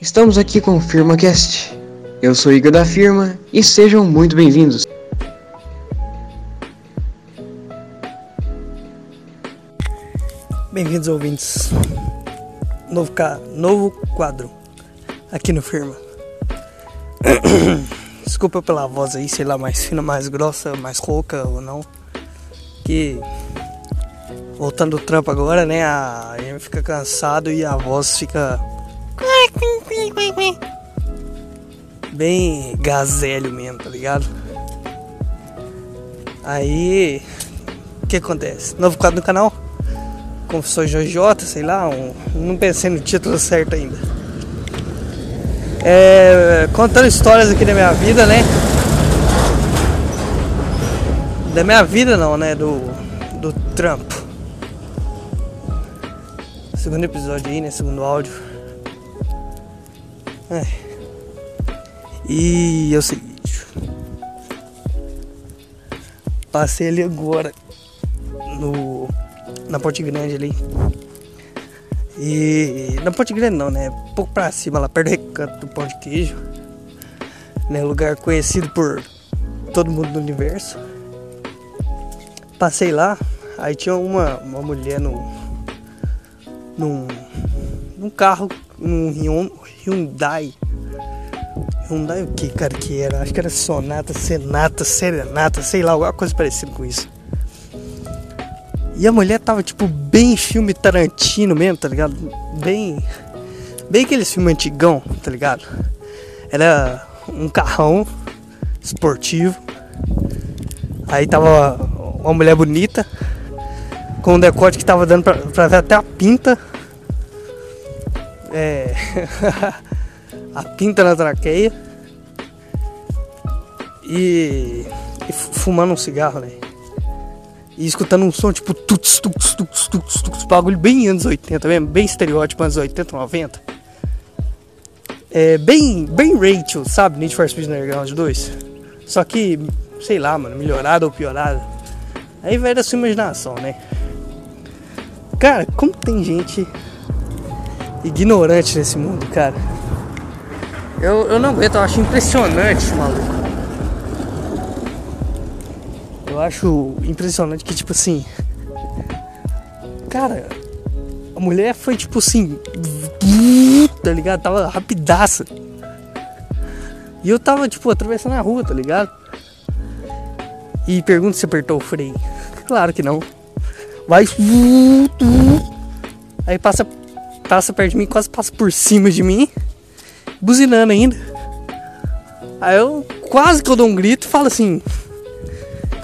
estamos aqui com o FirmaCast. Eu sou Igor da Firma e sejam muito bem-vindos. Bem-vindos, ouvintes. Novo, ca... Novo quadro aqui no Firma. Desculpa pela voz aí, sei lá, mais fina, mais grossa, mais rouca ou não. Que voltando do trampo agora, né? A gente fica cansado e a voz fica bem gazélio mesmo, tá ligado? Aí, o que acontece? Novo quadro no canal? Confissões OJ, sei lá, um, não pensei no título certo ainda. É, contando histórias aqui da minha vida, né? Da minha vida não, né? Do, do trampo. Segundo episódio aí, né? Segundo áudio. É. E é o seguinte. Passei ali agora no na Ponte Grande ali. E na Ponte Grande não, né? Pouco pra cima, lá perto do recanto do Pão de Queijo. Né? Lugar conhecido por todo mundo do universo. Passei lá, aí tinha uma, uma mulher no. num. num carro, num Hyundai. Hyundai o que, cara, que era? Acho que era Sonata, Senata, Serenata, sei lá, alguma coisa parecida com isso. E a mulher tava, tipo, bem filme Tarantino mesmo, tá ligado? Bem. Bem aqueles filmes antigão, tá ligado? Era um carrão esportivo. Aí tava uma mulher bonita, com um decote que tava dando pra, pra até a pinta. É. a pinta na traqueia. E. e fumando um cigarro, né? E escutando um som tipo tuts, tuts, tuts, tuts, tuts, bagulho bem anos 80 mesmo, bem estereótipo anos 80, 90. É bem, bem Rachel, sabe? Need for Speed Underground 2. Só que, sei lá, mano, melhorado ou piorado. Aí vai da sua imaginação, né? Cara, como tem gente ignorante nesse mundo, cara. Eu, eu não aguento, eu acho impressionante, maluco. Eu acho impressionante que, tipo assim. Cara, a mulher foi tipo assim. Tá ligado? Tava rapidaça. E eu tava, tipo, atravessando a rua, tá ligado? E pergunta se apertou o freio. Claro que não. Vai. Aí passa, passa perto de mim, quase passa por cima de mim. Buzinando ainda. Aí eu quase que eu dou um grito e falo assim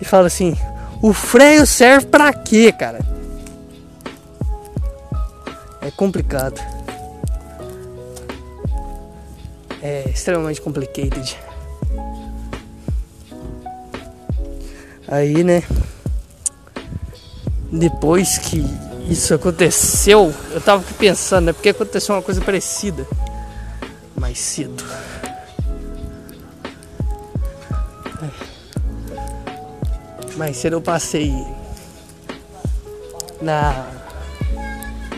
e fala assim: o freio serve para quê, cara? É complicado. É extremamente complicated. Aí, né? Depois que isso aconteceu, eu tava pensando, né? Porque aconteceu uma coisa parecida mais cedo. Mais cedo eu passei na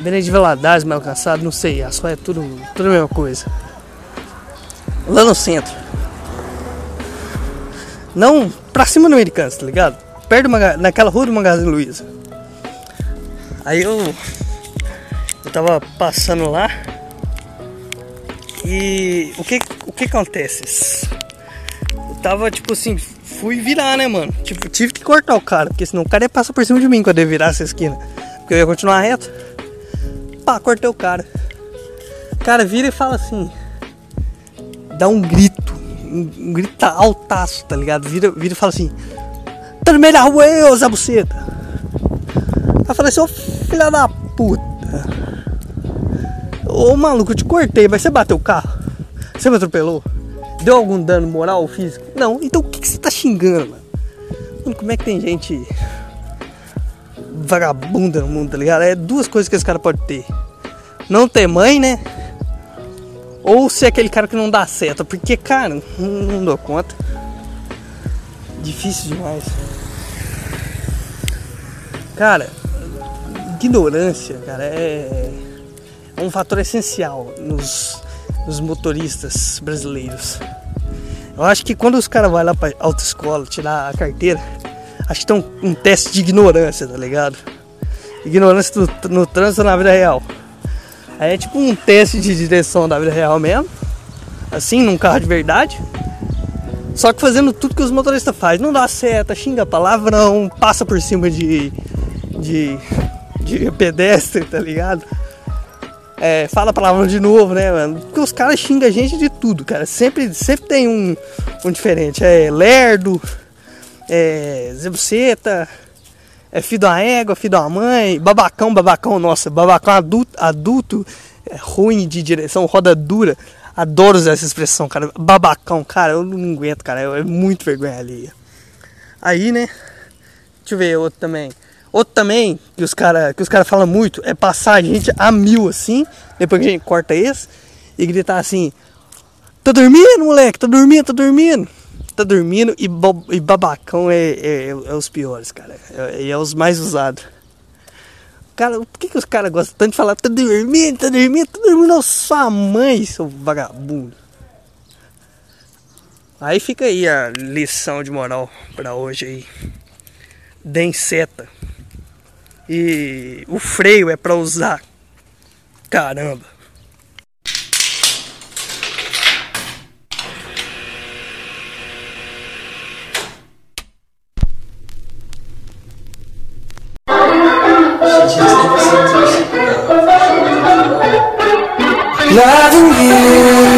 Benedito Valadares, mal cansado, não sei, a sua é tudo, tudo a mesma coisa. Lá no centro. Não pra cima do americano, tá ligado? Perto do, naquela rua do Magazine Luiza. Aí eu. Eu tava passando lá. E o que, o que acontece? Eu tava tipo assim, fui virar, né, mano? Tipo, tive que cortar o cara, porque senão o cara ia passar por cima de mim quando eu virar essa esquina. Porque eu ia continuar reto. Pá, cortei o cara. O cara vira e fala assim. Dá um grito. Um, um grito altaço, tá ligado? Vira, vira e fala assim. Tá no meio da rua aí, ô Zé Buceta. Eu falei assim, ô filha da puta. Ô maluco, eu te cortei, mas você bateu o carro? Você me atropelou? Deu algum dano moral ou físico? Não. Então o que, que você tá xingando, mano? mano? Como é que tem gente vagabunda no mundo, tá ligado? É duas coisas que esse cara pode ter. Não ter mãe, né? Ou ser aquele cara que não dá certo. Porque, cara, não, não dou conta. Difícil demais. Cara, ignorância, cara, é, é um fator essencial nos os motoristas brasileiros. Eu acho que quando os caras vão lá pra autoescola tirar a carteira, acho que tem um, um teste de ignorância, tá ligado? Ignorância no, no trânsito na vida real. Aí é tipo um teste de direção da vida real mesmo. Assim, num carro de verdade. Só que fazendo tudo que os motoristas fazem. Não dá seta, xinga palavrão, passa por cima de. de. De pedestre, tá ligado? É, fala palavrão de novo, né, mano? Porque os caras xingam a gente de tudo, cara. Sempre, sempre tem um, um diferente. É lerdo, é zebuceta, é filho da égua, filho da mãe, babacão, babacão, nossa, babacão adulto, adulto é ruim de direção, roda dura. Adoro usar essa expressão, cara. Babacão, cara, eu não aguento, cara. É muito vergonha ali. Aí, né? Deixa eu ver outro também. Outro também que os caras cara falam muito é passar a gente a mil assim, depois que a gente corta esse, e gritar assim: Tá dormindo, moleque? Tá dormindo, tá dormindo? Tá dormindo e, e babacão é, é, é, os piores, cara. É, é os mais usados. Cara, por que, que os caras gostam tanto de falar tá dormindo, tá dormindo, tá dormindo? Não, sua mãe, seu vagabundo. Aí fica aí a lição de moral pra hoje aí. Den seta. E o freio é para usar. Caramba. Loving you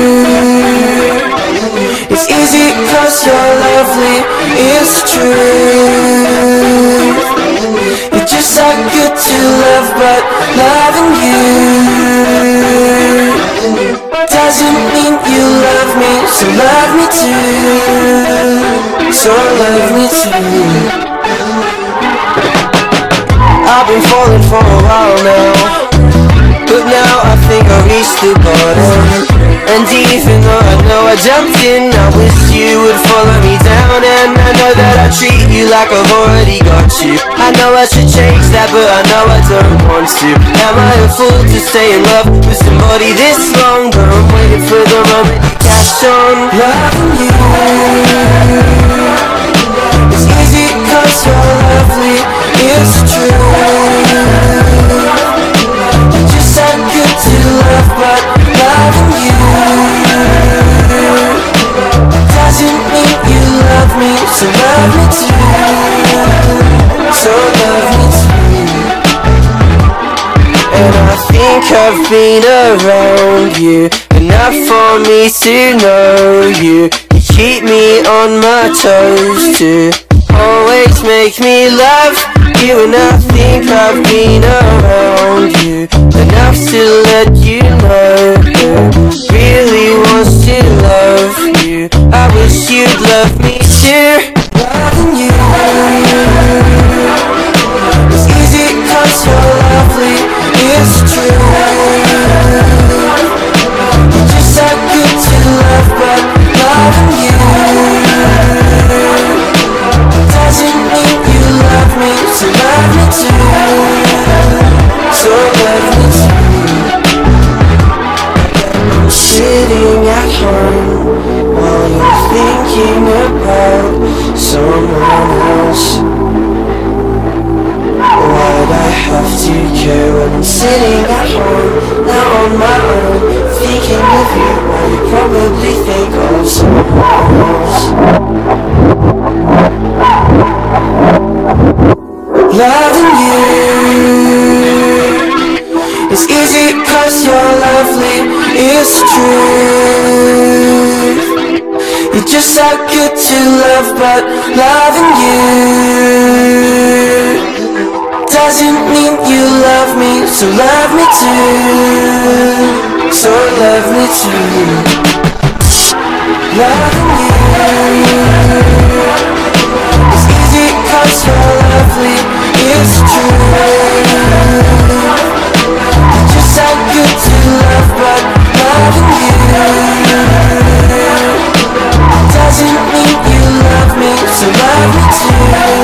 easy cause you're lovely It's true to love, but loving you doesn't mean you love me. So love me too. So love me too. I've been falling for a while now, but now I think I reached the bottom. And even though I know I jumped in I wish you would follow me down And I know that I treat you like I've already got you. I know I should change that but I know I don't want to. Am I a fool to stay in love with somebody this long? But I'm waiting for the moment you catch on. Loving you. It's easy cause you're And I think I've been around you enough for me to know you. You keep me on my toes to always make me love you. And I think I've been around you enough to let you know who really sitting at home now on my own, thinking of you. You probably think of someone else. Loving you. It's easy cause you're lovely. It's true. You're just so good to love But loving you Doesn't mean you love me So love me too. So love me too. Loving you It's easy cause you're lovely It's true. You're just good to love But loving you Doesn't mean you love me So love me too